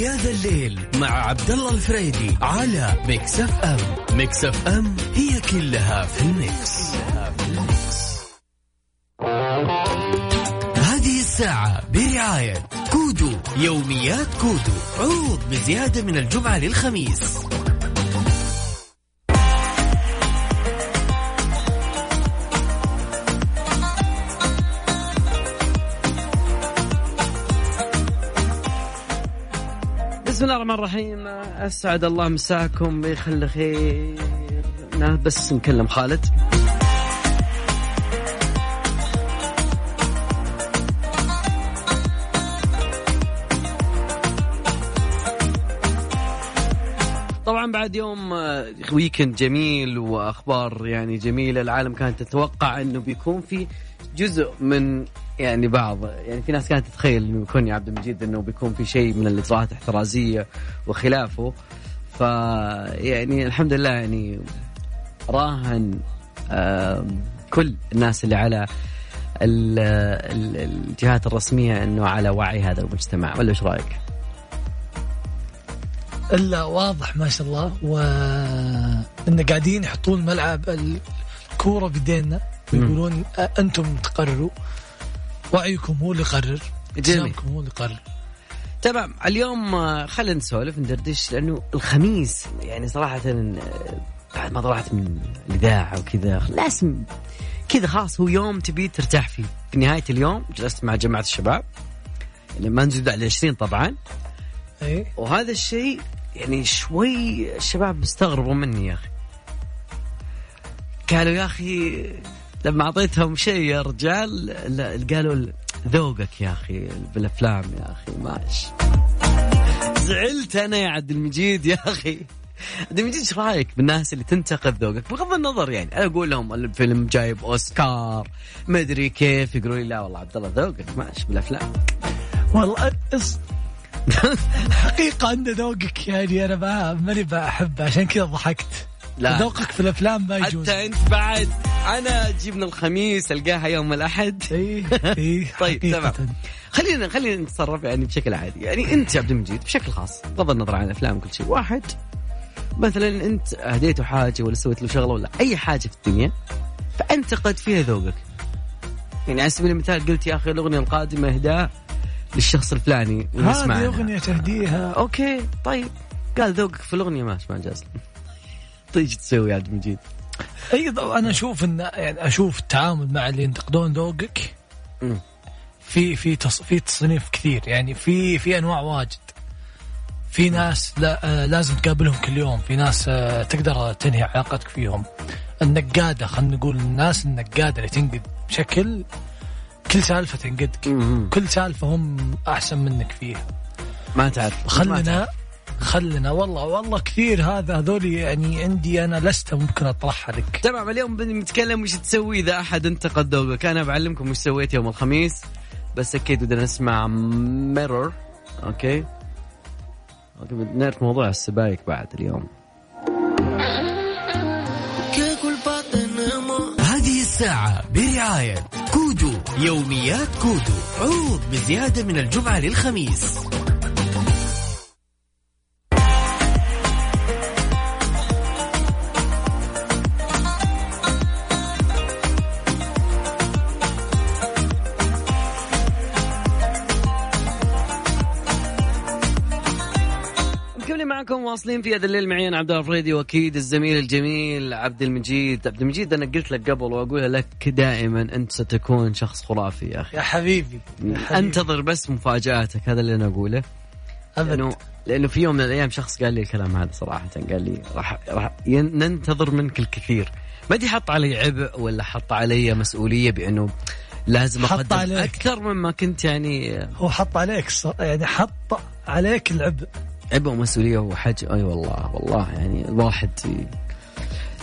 يا ذا الليل مع عبد الله الفريدي على Mix FM Mix FM هي كلها في ال mix, هذه الساعة برعاية كودو يوميات كودو عروض بزيادة من الجمعة للخميس. الرحمن الرحيم. أسعد الله مساكم يخلي خير بس نكلم خالد. طبعا بعد يوم ويكند جميل وأخبار يعني جميلة. العالم كانت تتوقع إنه بيكون في جزء من يعني بعض. يعني في ناس كانت تتخيل إنه يكون يا عبد المجيد إنه بيكون في شيء من الاجراءات الاحترازيه وخلافه. ف يعني الحمد لله يعني راهن كل الناس اللي على الجهات الرسمية إنه على وعي هذا المجتمع. ولا إيش رأيك؟ إلا واضح ما شاء الله وان قاعدين يحطون ملعب الكورة بيدينا ويقولون أنتم تقرروا. وعيكم هو اللي يقرر؟ جميل. هو اللي يقرر. تمام اليوم خلينا نسولف ندردش لأنه الخميس يعني صراحة بعد ما طلعت من الإذاعة وكذا لازم كذا خلاص هو يوم تبي ترتاح فيه. في نهاية اليوم جلست مع جماعة الشباب اللي ما نزيد على 20 طبعا. اي وهذا الشيء يعني شوي الشباب استغربوا مني يا أخي. قالوا يا أخي لما اعطيتهم شيء يا رجال قالوا ذوقك يا أخي بالأفلام يا أخي ماش زعلت أنا يا عبد المجيد يا أخي. عبد المجيد إيش رأيك بالناس اللي تنتقد ذوقك؟ بغض النظر يعني أنا أقول لهم الفيلم جايب أوسكار ما أدري كيف يقولوا لي لا والله عبد الله ذوقك ماش بالأفلام. والله حقيقة أن ذوقك يعني أنا ما ماني بحبه عشان كذا ضحكت. لا. ذوقك في الأفلام ما يجوز. حتى أنت بعد أنا جبنا الخميس ألقاها يوم الأحد. إيه إيه طيب. تمام. خلينا خلينا نتصرف يعني بشكل عادي. يعني أنت يا عبد المجيد بشكل خاص بغض النظر عن الأفلام وكل شيء واحد. مثلا أنت أهديته حاجة ولا سويت له شغلة ولا أي حاجة في الدنيا فأنتقد فيها ذوقك. يعني على سبيل المثال قلت يا أخي الأغنية القادمة إهداء للشخص الفلاني هذه. أغنية تهديها. أوكي طيب. قال ذوقك في الأغنية ماشي ما جاز. تيجي تسوي يا عبد المجيد؟ أي أنا أشوف ان يعني أشوف التعامل مع اللي ينتقدون ذوقك. في في تص... في تصنيف كثير. يعني في في أنواع واجد. في ناس لا آه لازم تقابلهم كل يوم. في ناس آه تقدر تنهي علاقتك فيهم. النقادة خلينا نقول الناس النقادة اللي تنقد بشكل كل سالفة تنقدك. كل سالفة هم أحسن منك فيها. ما تعرف. خلنا. خلنا. والله والله كثير هذا هذول يعني عندي أنا لست ممكن أطرحها لك. تمام اليوم بنتكلم وش تسوي إذا أحد انتقد ذوقك. أنا بعلمكم وش سويت يوم الخميس بس أكيد بدنا نسمع ميرور أوكي؟ أوكي نعرف موضوع السبايك بعد اليوم. هذه الساعة برعاية كودو يوميات كودو عروض بزيادة من الجمعة للخميس. معكم واصلين في هذا الليل معي أنا عبد الله الفريدي وأكيد الزميل الجميل عبد المجيد. عبد المجيد أنا قلت لك قبل وأقولها لك دائما أنت ستكون شخص خرافي يا أخي. يا حبيبي يا حبيبي. أنتظر بس مفاجآتك هذا اللي أنا أقوله. ابد لأنه لأنه في يوم من الأيام شخص قال لي الكلام هذا صراحة قال لي راح راح ننتظر منك الكثير. ما أدري حط علي عبء ولا حط علي مسؤولية بأنه لازم حط أقدم عليك. أكثر مما كنت يعني هو حط عليك يعني حط عليك العبء. عبء ومسؤوليه وحج. أي والله والله يعني الواحد ي-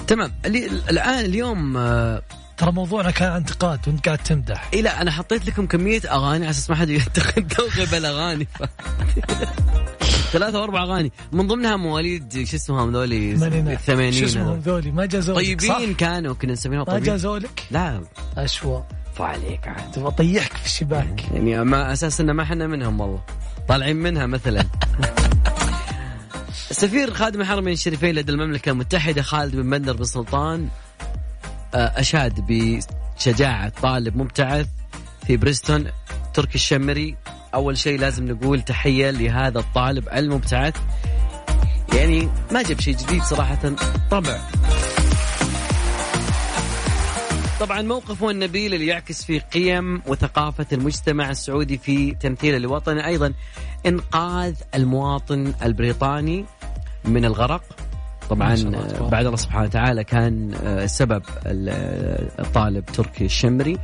تمام. اللي الآن اليوم آه، ترى موضوعنا كان انتقاد وانت قاعد تمدح. إي لا أنا حطيت لكم كمية أغاني على أساس ما حد ينتقد ذوقي بالاغاني ف... ثلاثة وأربع أغاني. من ضمنها مواليد شو اسمهم ذولي ثمانينات شو الثمانين اسمهم. ذولي ما جازولك طيبين؟ كانوا كنا نسميهم ما طيبين. جازولك لا. اشوى فعليك عاد. تبغى أطيحك في الشباك يعني ما أساس ان ما إحنا منهم والله. طالعين منها مثلا. سفير خادم الحرمين الشريفين لدى المملكة المتحدة خالد بن بندر بن سلطان آه، أشاد بشجاعة طالب مبتعث في بريستون تركي الشمري. أول شيء لازم نقول تحية لهذا الطالب المبتعث. يعني ما جاب شيء جديد صراحة. طبع. طبعا موقفه النبيل اللي يعكس في قيم وثقافة المجتمع السعودي في تمثيله لوطنه أيضا إنقاذ المواطن البريطاني من الغرق. طبعا بعد الله سبحانه وتعالى كان آه، سبب الطالب تركي الشمري.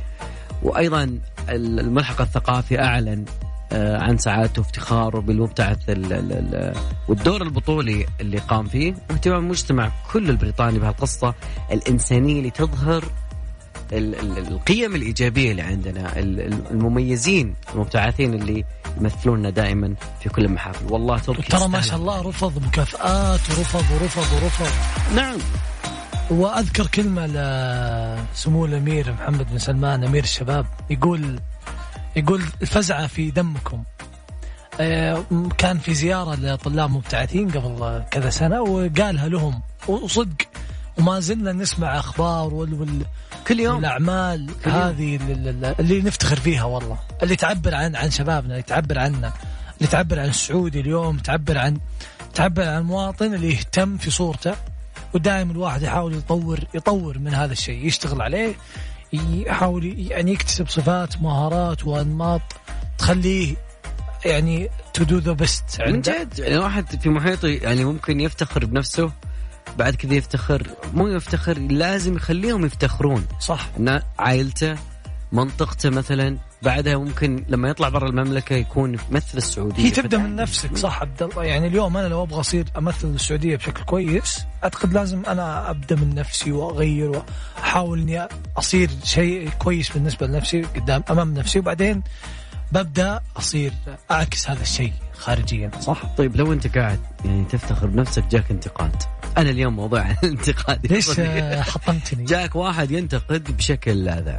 وأيضا الملحق الثقافي أعلن آه، عن سعادته وافتخاره بالمبتعث والدور البطولي اللي قام فيه. واهتمام المجتمع كل البريطاني بهالقصة الإنسانية اللي تظهر القيم الإيجابية اللي عندنا المميزين المبتعثين اللي يمثلوننا دائما في كل المحافل والله تركي ترى ما شاء الله رفض مكافآت ورفض ورفض ورفض. نعم. وأذكر كلمة لسمو الأمير محمد بن سلمان أمير الشباب. يقول يقول الفزعة في دمكم. آه، كان في زيارة لطلاب مبتعثين قبل كذا سنة وقالها لهم. وصدق وما زلنا نسمع أخبار وال, وال كل يوم. الأعمال كل يوم. هذه اللي نفتخر فيها والله. اللي تعبر عن عن شبابنا اللي تعبر عنا اللي تعبر عن السعودي اليوم تعبر عن تعبر عن المواطن اللي يهتم في صورته ودائما الواحد يحاول يطور يطور من هذا الشيء يشتغل عليه يحاول يعني يكتسب صفات مهارات وأنماط تخليه يعني to do the best من جد يعني واحد في محيطه يعني ممكن يفتخر بنفسه بعد كذا يفتخر مو يفتخر لازم يخليهم يفتخرون. صح. إن عائلته منطقته مثلا بعدها ممكن لما يطلع برا المملكة يكون يمثل السعودية. هي تبدأ من نفسك صح عبد الله؟ يعني اليوم أنا لو أبغى أصير أمثل السعودية بشكل كويس أعتقد لازم أنا أبدأ من نفسي وأغير وأحاول إني أصير شيء كويس بالنسبة لنفسي قدام أمام نفسي. وبعدين ببدأ أصير أعكس هذا الشيء خارجيا صح؟ طيب لو أنت قاعد يعني تفتخر بنفسك جاك انتقاد. أنا اليوم موضوع الانتقاد ليش حطمتني؟ جاك واحد ينتقد بشكل لاذع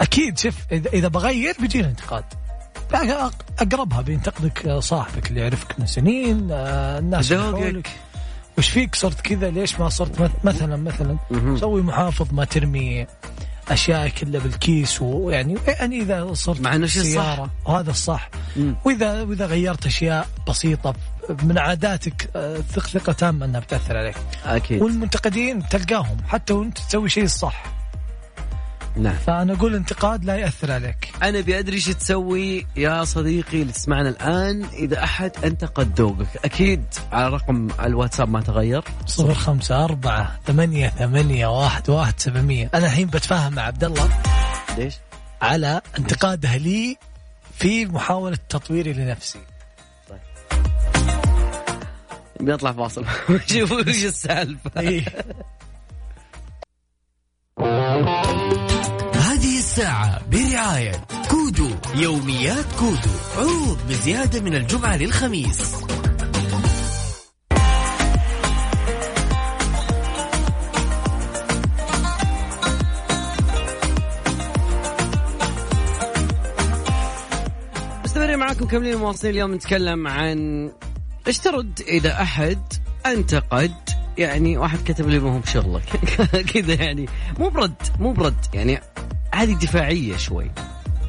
أكيد شوف اذا بغير بيجينا انتقاد. أقربها بينتقدك صاحبك اللي يعرفك من سنين آه، الناس ذوقك. وش فيك؟ صرت كذا؟ ليش ما صرت؟ مثلا مثلا سوي محافظ ما ترمي اشيائك الا بالكيس ويعني يعني إذا صرت مع إنه صح. وهذا الصح. واذا وإذا غيرت أشياء بسيطة من عاداتك آه، ثق ثقة تامة إنها بتأثر عليك. أكيد. والمنتقدين تلقاهم حتى وأنت تسوي شيء صح نعم. فأنا أقول انتقاد لا يأثر عليك. أنا بأدري إيش تسوي يا صديقي اللي تسمعنا الآن. إذا أحد انتقد ذوقك أكيد على رقم الواتساب ما تغير. صفر خمسة أربعة ثمانية ثمانية واحد واحد سبعمية. أنا الحين بتفاهم مع عبد الله ليش؟ على انتقاده لي في محاولة تطويري لنفسي. بيطلع فاصل. شوفوا إيش السالفة. إيه. الساعة برعاية كودو يوميات كودو. عروض بزيادة من الجمعة للخميس. مستمرين معاكم كملين مواصلين. اليوم نتكلم عن إيش ترد إذا أحد انتقد يعني واحد كتب لي ما هو بشغلك. كذا يعني. مو برد مو برد. يعني هذه دفاعية شوي.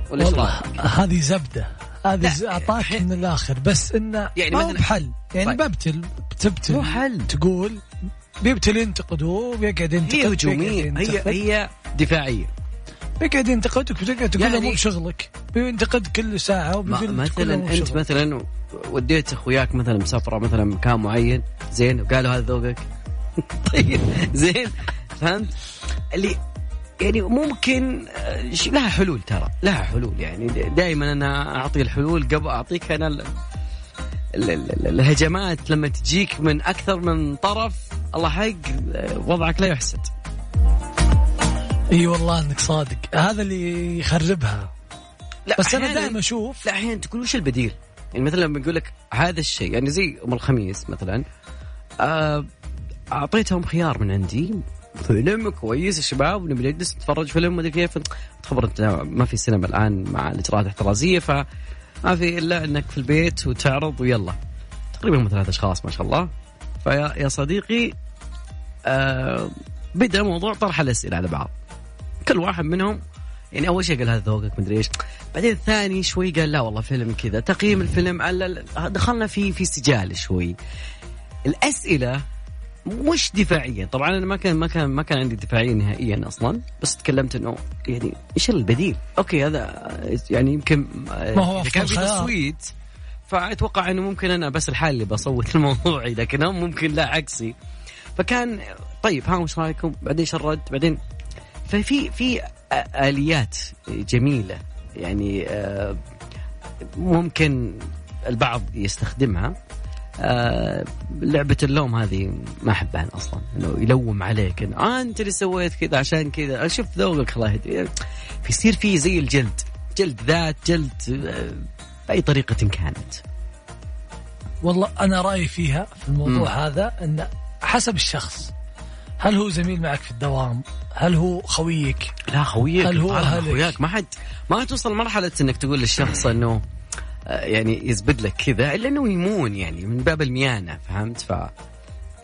ولا والله هذه زبدة. هذه أعطاك من الآخر. بس إنه يعني ما بحل. يعني طيب. ببتل بتبتل. مو حل. تقول بيبتل ينتقد هو بيقعد ينتقد هي هجومية. هي هي دفاعية. بيقعد ينتقدك وتقعد تقول يعني مو بشغلك. بينتقد كل ساعة وبيقول مثلا أنت مثلا وديت اخوياك مثلا مسافره مثلا مكان معين زين؟ وقالوا هذا ذوقك. طيب زين؟ فهمت؟ اللي يعني ممكن لها حلول ترى لها حلول يعني. دائما أنا أعطي الحلول قبل أعطيك أنا الهجمات لما تجيك من أكثر من طرف الله حق وضعك لا يحسد. إي والله إنك صادق. هذا اللي يخربها. لا بس أنا دائما أشوف لا أحيانا تقول وش البديل؟ يعني مثلا لما يقول لك هذا الشيء يعني زي يوم الخميس مثلا آه، أعطيتهم خيار من عندي فيلم كويس يا شباب ونبي نجلس نتفرج فيلم ما أدري كيف. تخبر أنت ما في سينما الآن مع الإجراءات الاحترازية فما في إلا أنك في البيت وتعرض ويلا. تقريبا هم ثلاث اشخاص ما شاء الله. فيا يا صديقي آه بدأ موضوع طرح الأسئلة على بعض. كل واحد منهم يعني أول شيء قال هذا ذوقك مدري إيش. بعدين الثاني شوي قال لا والله فيلم كذا. تقييم الفيلم على دخلنا في في سجال شوي. الأسئلة مش دفاعية. طبعا أنا ما كان ما كان ما كان عندي دفاعية نهائيا أصلا. بس تكلمت إنه يعني إيش البديل؟ أوكي هذا يعني يمكن ما هو كان في. تصويت فأتوقع إنه ممكن أنا بس الحال اللي بصوت الموضوع لكن هم ممكن لا عكسي. فكان طيب ها وش رأيكم؟ بعدين الرد بعدين ففي في آليات جميلة. يعني آه، ممكن البعض يستخدمها. آه، لعبة اللوم هذه ما أحبها أنا أصلا. إنه يلوم عليك. إنه آه أنت اللي سويت كذا عشان كذا. شوف ذوقك الله يهديك فيصير فيه زي الجلد. جلد ذات جلد بأي طريقة كانت. والله أنا رأيي فيها في الموضوع هذا إن حسب الشخص. هل هو زميل معك في الدوام؟ هل هو خويك؟ لا خويك. هل هو؟ خوياك ما حد ما توصل مرحلة إنك تقول للشخص إنه آه، يعني يزبد لك كذا إلا إنه يمون يعني من باب الميانة فهمت؟ ف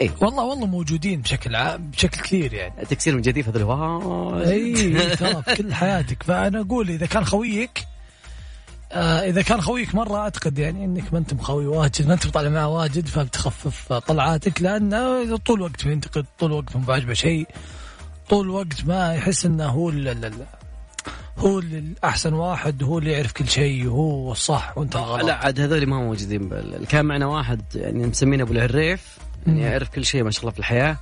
اي والله والله موجودين بشكل عام بشكل كثير يعني. تكسير من جديد هذا اي ترى في كل حياتك. فأنا أقول إذا كان خويك إذا كان خويك مرة أعتقد يعني إنك ما أنت مخوي واجد ما أنت طالع معه واجد فبتخفف طلعاتك لأنه طول الوقت بينتقد طول الوقت ما بعجبه شيء طول الوقت ما يحس إنه هو ال هو الأحسن واحد هو اللي يعرف كل شيء وهو الصح وأنت الغلط لا عاد هذول ما موجودين. كان معنا واحد يعني مسمينه أبو العريف يعني. يعرف كل شيء ما شاء الله في الحياة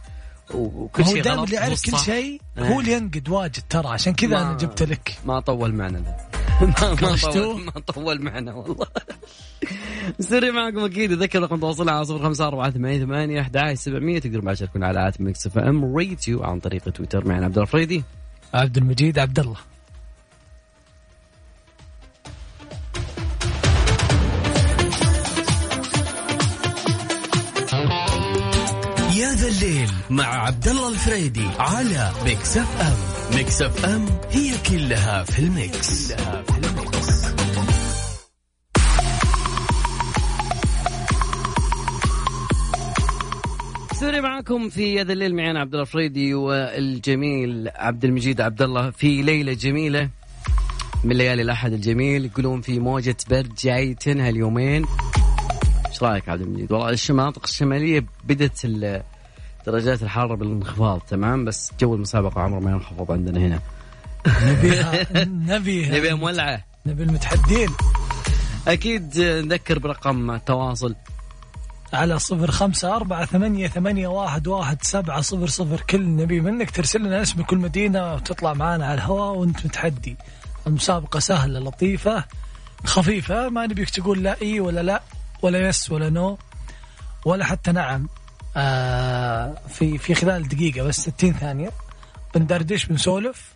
وكل هو شيء دائما غلط اللي هو يعرف كل. شيء. هو اللي ينقد واجد ترى عشان كذا أنا جبت لك ما طول معنا ذا ما, ما؟ طول ما طول معنا والله. مستمرين معكم أكيد إذكر رقم تواصلنا على صفر خمسة أربعة ثمانية ثمانية أحد عشر سبعمية تقدروا بعد تشاركونا على آت ميكس إف إم راديو عن طريق تويتر. معنا عبد الفريدي عبد المجيد عبد الله. الليل مع عبد الله الفريدي على Mix FM Mix FM هي كلها في ال mix, كلها في ال mix. sorry معكم في هذا الليل معنا عبد الله الفريدي والجميل عبد المجيد عبد الله في ليلة جميلة من ليالي الأحد الجميل يقولون في موجة برد جاي تنهى اليومين إيش رأيك عبد المجيد؟ والله المناطق الشمالية بدت درجات الحرارة بالانخفاض تمام؟ بس جو المسابقة عمره ما ينخفض عندنا هنا. نبيها نبيها. نبيها مولعة. نبي المتحدين. أكيد نذكر برقم التواصل. على صفر خمسة أربعة ثمانية, ثمانية واحد, واحد سبعة صفر صفر. كل نبي منك ترسل لنا اسم كل مدينة وتطلع معنا على الهواء وأنت متحدي. المسابقة سهلة لطيفة خفيفة. ما نبيك تقول لا إي ولا لا ولا yes ولا no ولا حتى نعم. آه في في خلال دقيقة بس 60 ثانية بندردش بنسولف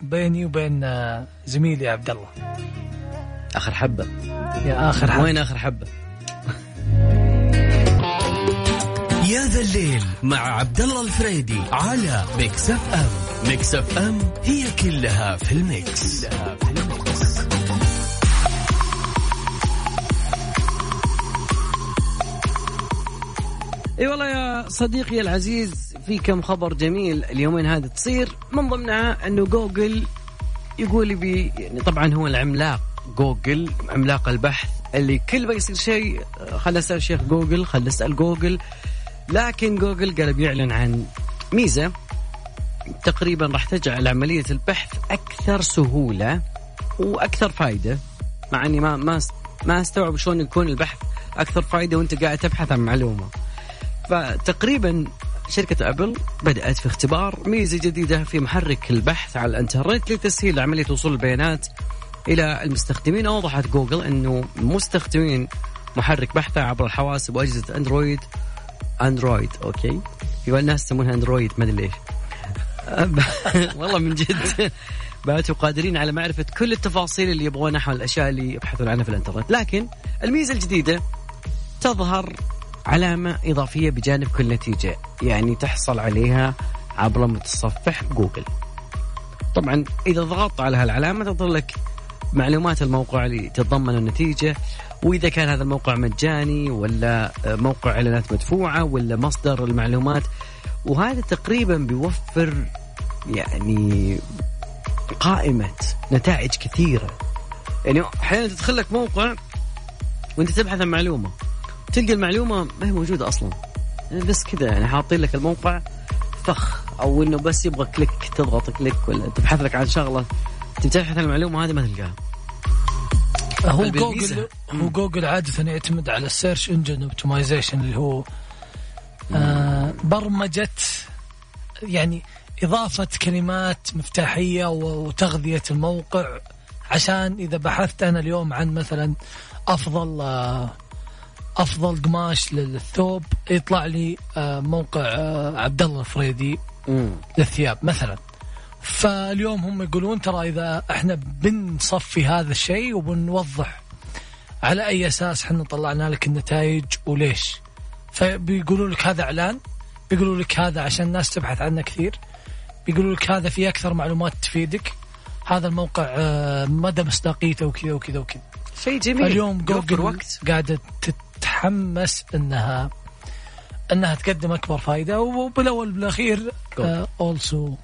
بيني وبين آه زميلي عبد الله آخر حبة يا آخر حاجة وين آخر حبة؟ يا ذا الليل مع عبد الله الفريدي على Mix FM Mix FM هي كلها في ال mix, كلها في ال mix. إي والله يا صديقي العزيز في كم خبر جميل اليومين هذا تصير. من ضمنها إنه جوجل يقول بي يعني طبعا هو العملاق جوجل عملاق البحث اللي كل ما يصير شيء آه، خل أسأل شيخ جوجل خل أسأل جوجل. لكن جوجل قال بيعلن عن ميزة. تقريبا راح تجعل عملية البحث أكثر سهولة وأكثر فائده مع إني ما ما ما أستوعب شلون يكون البحث أكثر فائده وأنت قاعد تبحث عن معلومة. فتقريبا شركة أبل بدأت في اختبار ميزة جديدة في محرك البحث على الإنترنت لتسهيل عملية وصول البيانات إلى المستخدمين. أوضحت جوجل أنه مستخدمين محرك بحث عبر الحواسب وأجهزة أندرويد. أندرويد okay. في الناس يسمونها أندرويد ما أدري ليش. والله من جد. باتوا قادرين على معرفة كل التفاصيل اللي يبغونها حول الأشياء اللي يبحثون عنها في الإنترنت. لكن الميزة الجديدة تظهر علامة إضافية بجانب كل نتيجة يعني تحصل عليها عبر متصفح جوجل. طبعا إذا ضغطت على هالعلامة تظهر لك معلومات الموقع اللي تتضمن النتيجة وإذا كان هذا الموقع مجاني ولا موقع إعلانات مدفوعة ولا مصدر المعلومات وهذا تقريبا بيوفر يعني قائمة نتائج كثيرة. يعني أحيانا تدخل لك موقع وأنت تبحث عن معلومة تلقى المعلومة ما هي موجودة أصلا. يعني بس كذا يعني حاطين لك الموقع فخ أو إنه بس يبغى كليك تضغط كليك ولا تبحث لك عن شغلة. تبحث عن المعلومة هذه ما تلقاها. هو بالميزة. جوجل هو جوجل عادة يعتمد على ال search engine optimization اللي هو آه برمجة يعني إضافة كلمات مفتاحية و- وتغذية الموقع. عشان إذا بحثت أنا اليوم عن مثلا أفضل آه أفضل قماش للثوب يطلع لي آه موقع آه عبد الله الفريدي. للثياب مثلا. فاليوم هم يقولون ترى إذا إحنا بنصفي هذا الشيء وبنوضح على أي أساس إحنا طلعنا لك النتائج وليش. فبيقولوا لك هذا إعلان بيقولوا لك هذا عشان الناس تبحث عنه كثير بيقولوا لك هذا في أكثر معلومات تفيدك. هذا الموقع آه، مدى مصداقيته وكذا وكذا وكذا. شيء جميل. اليوم جوجل وقت. قاعدة تتحمس انها انها تقدم اكبر فائدة وبالاول بالاخير اولسو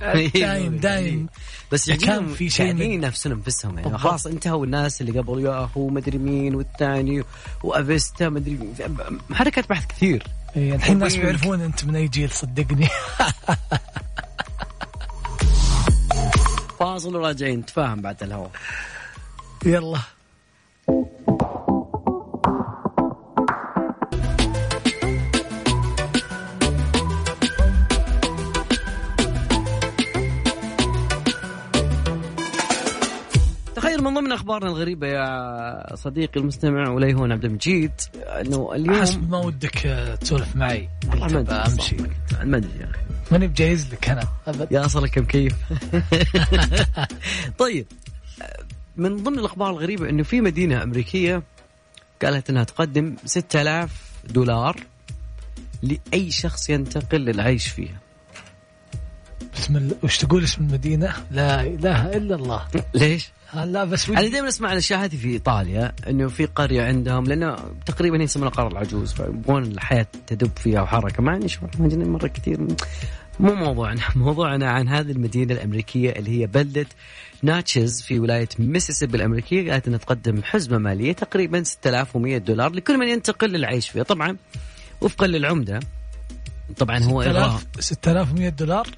دايم دايم. بس كان في شيء قاعدين من- ينافسون انفسهم يعني. خلاص انتهوا الناس اللي قبل ياهو مدري مين والثاني وأفيستا مدري محركات بحث كثير. إيه، الحين الناس. بيعرفون أنت من أي جيل صدقني. فاصل وراجعين. نتفاهم بعد الهواء. يلا. أخبارنا الغريبة يا صديقي المستمع وليهون عبد المجيد؟ إنه اليوم حسب ما ودك تسولف معي. والله ما أدري أمشي. ما أدري يا أخي. ماني بجهز لك أنا. أبد. يا أصلك مكيف طيب من ضمن الأخبار الغريبة إنه في مدينة أمريكية قالت إنها تقدم 6000 دولار لأي شخص ينتقل للعيش فيها. بسم الله وش تقول اسم المدينة؟ لا إله إلا الله. ليش؟ آه، لا بس أنا دائما أسمع الأشياء هذه في إيطاليا إنه في قرية عندهم لأنه تقريبا هي يسمونها قرى العجوز فيبغون الحياة تدب فيها وحركة. شغل ما عندنا مرة كثير. مو موضوعنا موضوعنا عن هذه المدينة الأمريكية اللي هي بلدة ناتشز في ولاية ميسيسيبي الأمريكية قالت إنها تقدم حزمة مالية تقريبا 6100 دولار لكل من ينتقل للعيش فيها. طبعا وفقا للعمدة طبعا هو إغراء. 6000 6100 دولار؟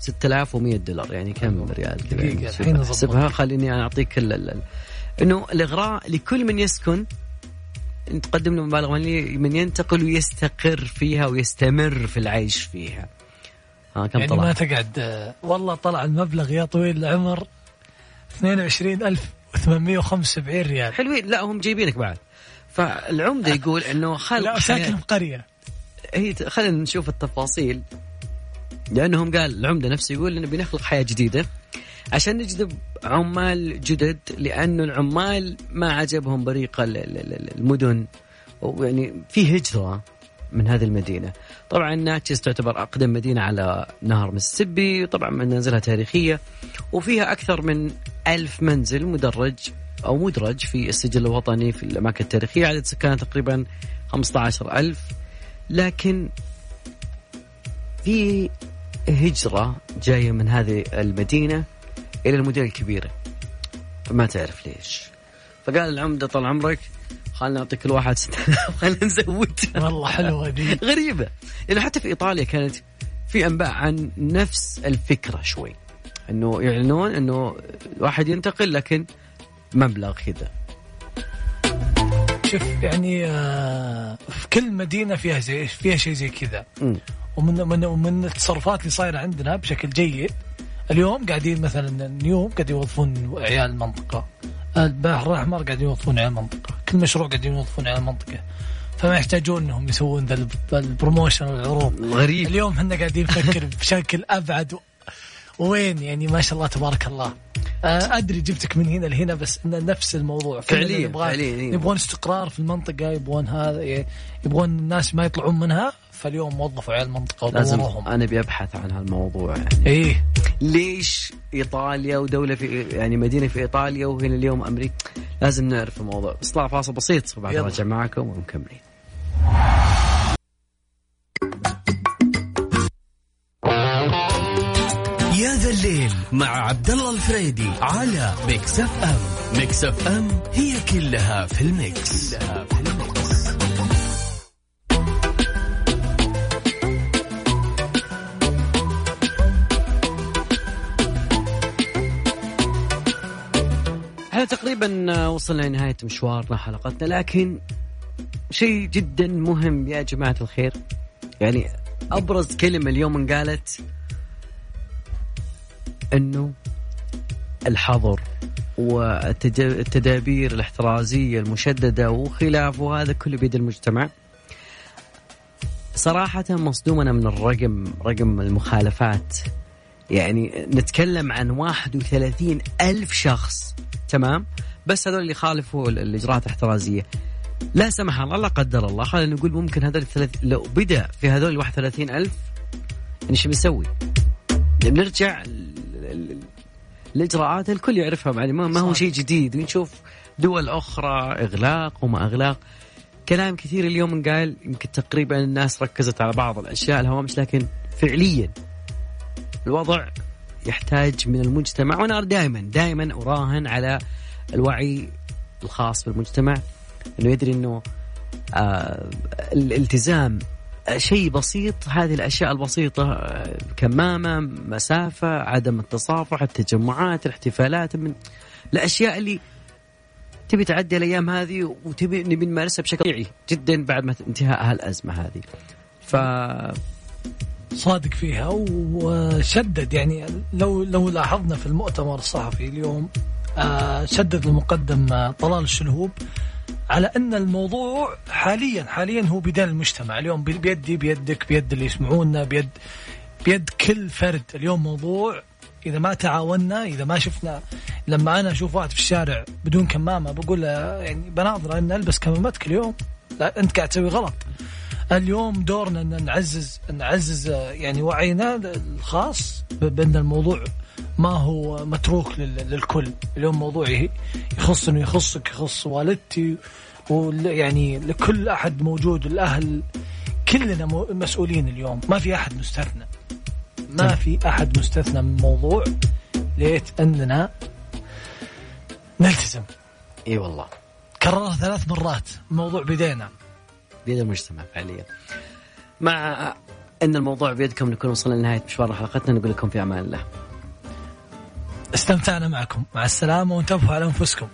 6100 دولار يعني كم ريال كذا دقيقة، يعني. الحين. احسبها خليني أنا اعطيك إنه الإغراء لكل من يسكن تقدم له مبالغ مالية من ينتقل ويستقر فيها ويستمر في العيش فيها. ها كم يعني طلع؟ ما تقعد آه، والله طلع المبلغ يا طويل العمر 22875 ريال. حلوين. لا هم جايبينك بعد. فالعمدة يقول إنه خلق لا ساكن في قريه هي خلينا نشوف التفاصيل. لأنهم قال العمدة نفسه يقول إنه بنخلق حياة جديدة عشان نجذب عمال جدد لأنه العمال ما عجبهم بريق ال- ال- ال- المدن. ويعني في هجرة من هذه المدينة. طبعا ناتشز تعتبر أقدم مدينة على نهر مسيسيبي طبعا منازلها تاريخية. وفيها أكثر من ألف منزل مدرج أو مدرج في السجل الوطني في الأماكن التاريخية. عدد سكانها تقريبا 15 ألف. لكن في هجرة جاية من هذه المدينة إلى المدن الكبيرة. فما تعرف ليش. فقال العمدة طال عمرك خلنا نعطي كل واحد 6000 خلينا نزود. والله حلوة دي غريبة. لأنه حتى في إيطاليا كانت في أنباء عن نفس الفكرة شوي. أنه يعلنون أنه واحد ينتقل لكن مبلغ كذا. شوف يعني آه، في كل مدينة فيها زي فيها شيء زي كذا. ومن من ومن التصرفات اللي صايرة عندنا بشكل جيد اليوم قاعدين مثلا نيوم قاعد يوظفون عيال المنطقة البحر الأحمر قاعد يوظفون عيال المنطقة كل مشروع قاعدين يوظفون عيال المنطقة فما يحتاجون إنهم يسوون ذا ال p- ال promotion والعروض. غريب. اليوم إحنا قاعدين نفكر بشكل أبعد. و- وين يعني ما شاء الله تبارك الله. أدري جبتك من هنا لهنا بس انه نفس الموضوع. فعليا فعليا إيه. يبغون استقرار في المنطقة يبغون هذا يبغون الناس ما يطلعون منها. فاليوم وظفوا عيال المنطقة لازم ودوروهم أنا أبي أبحث عن هالموضوع يعني. إيه. ليش إيطاليا ودولة في يعني مدينة في إيطاليا وهنا اليوم أمريكا لازم نعرف الموضوع. بس طلع فاصل بسيط. وبعد. راجع معكم ومكملين. يا ذا الليل مع عبد الله الفريدي على Mix FM. Mix FM هي كلها في ال mix, كلها في ال mix. تقريبا وصلنا لنهاية مشوارنا حلقتنا لكن شيء جدا مهم يا جماعة الخير. يعني أبرز كلمة اليوم انقالت إنه الحظر والتدابير الاحترازية المشددة وخلافه هذا كله بيد المجتمع. صراحة مصدوم أنا من الرقم رقم المخالفات. يعني نتكلم عن 31 ألف شخص تمام؟ بس هذول اللي خالفوا ال- الإجراءات الاحترازية. لا سمح الله لا قدر الله. خلينا نقول ممكن هذول الثلاث لو بدأ في هذول ال 31 ألف يعني شو بنسوي؟ يعني بنرجع ال- ال- الإجراءات الكل يعرفها يعني ما هو. شيء جديد. ونشوف دول أخرى إغلاق وما إغلاق. كلام كثير اليوم قال يمكن تقريبا الناس ركزت على بعض الأشياء الهوامش لكن فعليا الوضع يحتاج من المجتمع وأنا دائما دائما أراهن على الوعي الخاص بالمجتمع إنه يدري إنه آه الالتزام آه، شيء بسيط هذه الأشياء البسيطة آه، كمامة مسافة عدم التصافح التجمعات الاحتفالات من الأشياء اللي تبي تعدي الأيام هذه وتبي نبي نمارسها بشكل طبيعي جدا بعد ما انتهاء هالأزمة هذه. ف صادق فيها وشدد يعني لو لو لاحظنا في المؤتمر الصحفي اليوم آه، شدد المقدم آه، طلال الشلهوب على أن الموضوع حاليا حاليا هو بيدين المجتمع. اليوم بي- بيدي بيدك بيد اللي يسمعونا بيد بيد كل فرد. اليوم موضوع إذا ما تعاوننا إذا ما شفنا. لما أنا أشوف واحد في الشارع بدون كمامة بقول يعني بناظره أن ألبس كمامتك كل يوم لا انت قاعد تسوي غلط. اليوم دورنا إن نعزز نعزز آه، يعني وعينا الخاص بأن الموضوع ما هو متروك لل- للكل. اليوم موضوع ي- يخصني يخصك يخص والدتي ويعني لكل أحد موجود الأهل كلنا مسؤولين اليوم. ما في أحد مستثنى. ما في أحد مستثنى من الموضوع ليت أننا نلتزم. إي والله. كررها ثلاث مرات الموضوع بيدينا بيد المجتمع فعليا. مع إن الموضوع بيدكم نكون وصلنا لنهاية مشوار حلقتنا نقول لكم في أمان الله. استمتعنا معكم مع السلامة وانتبهوا على أنفسكم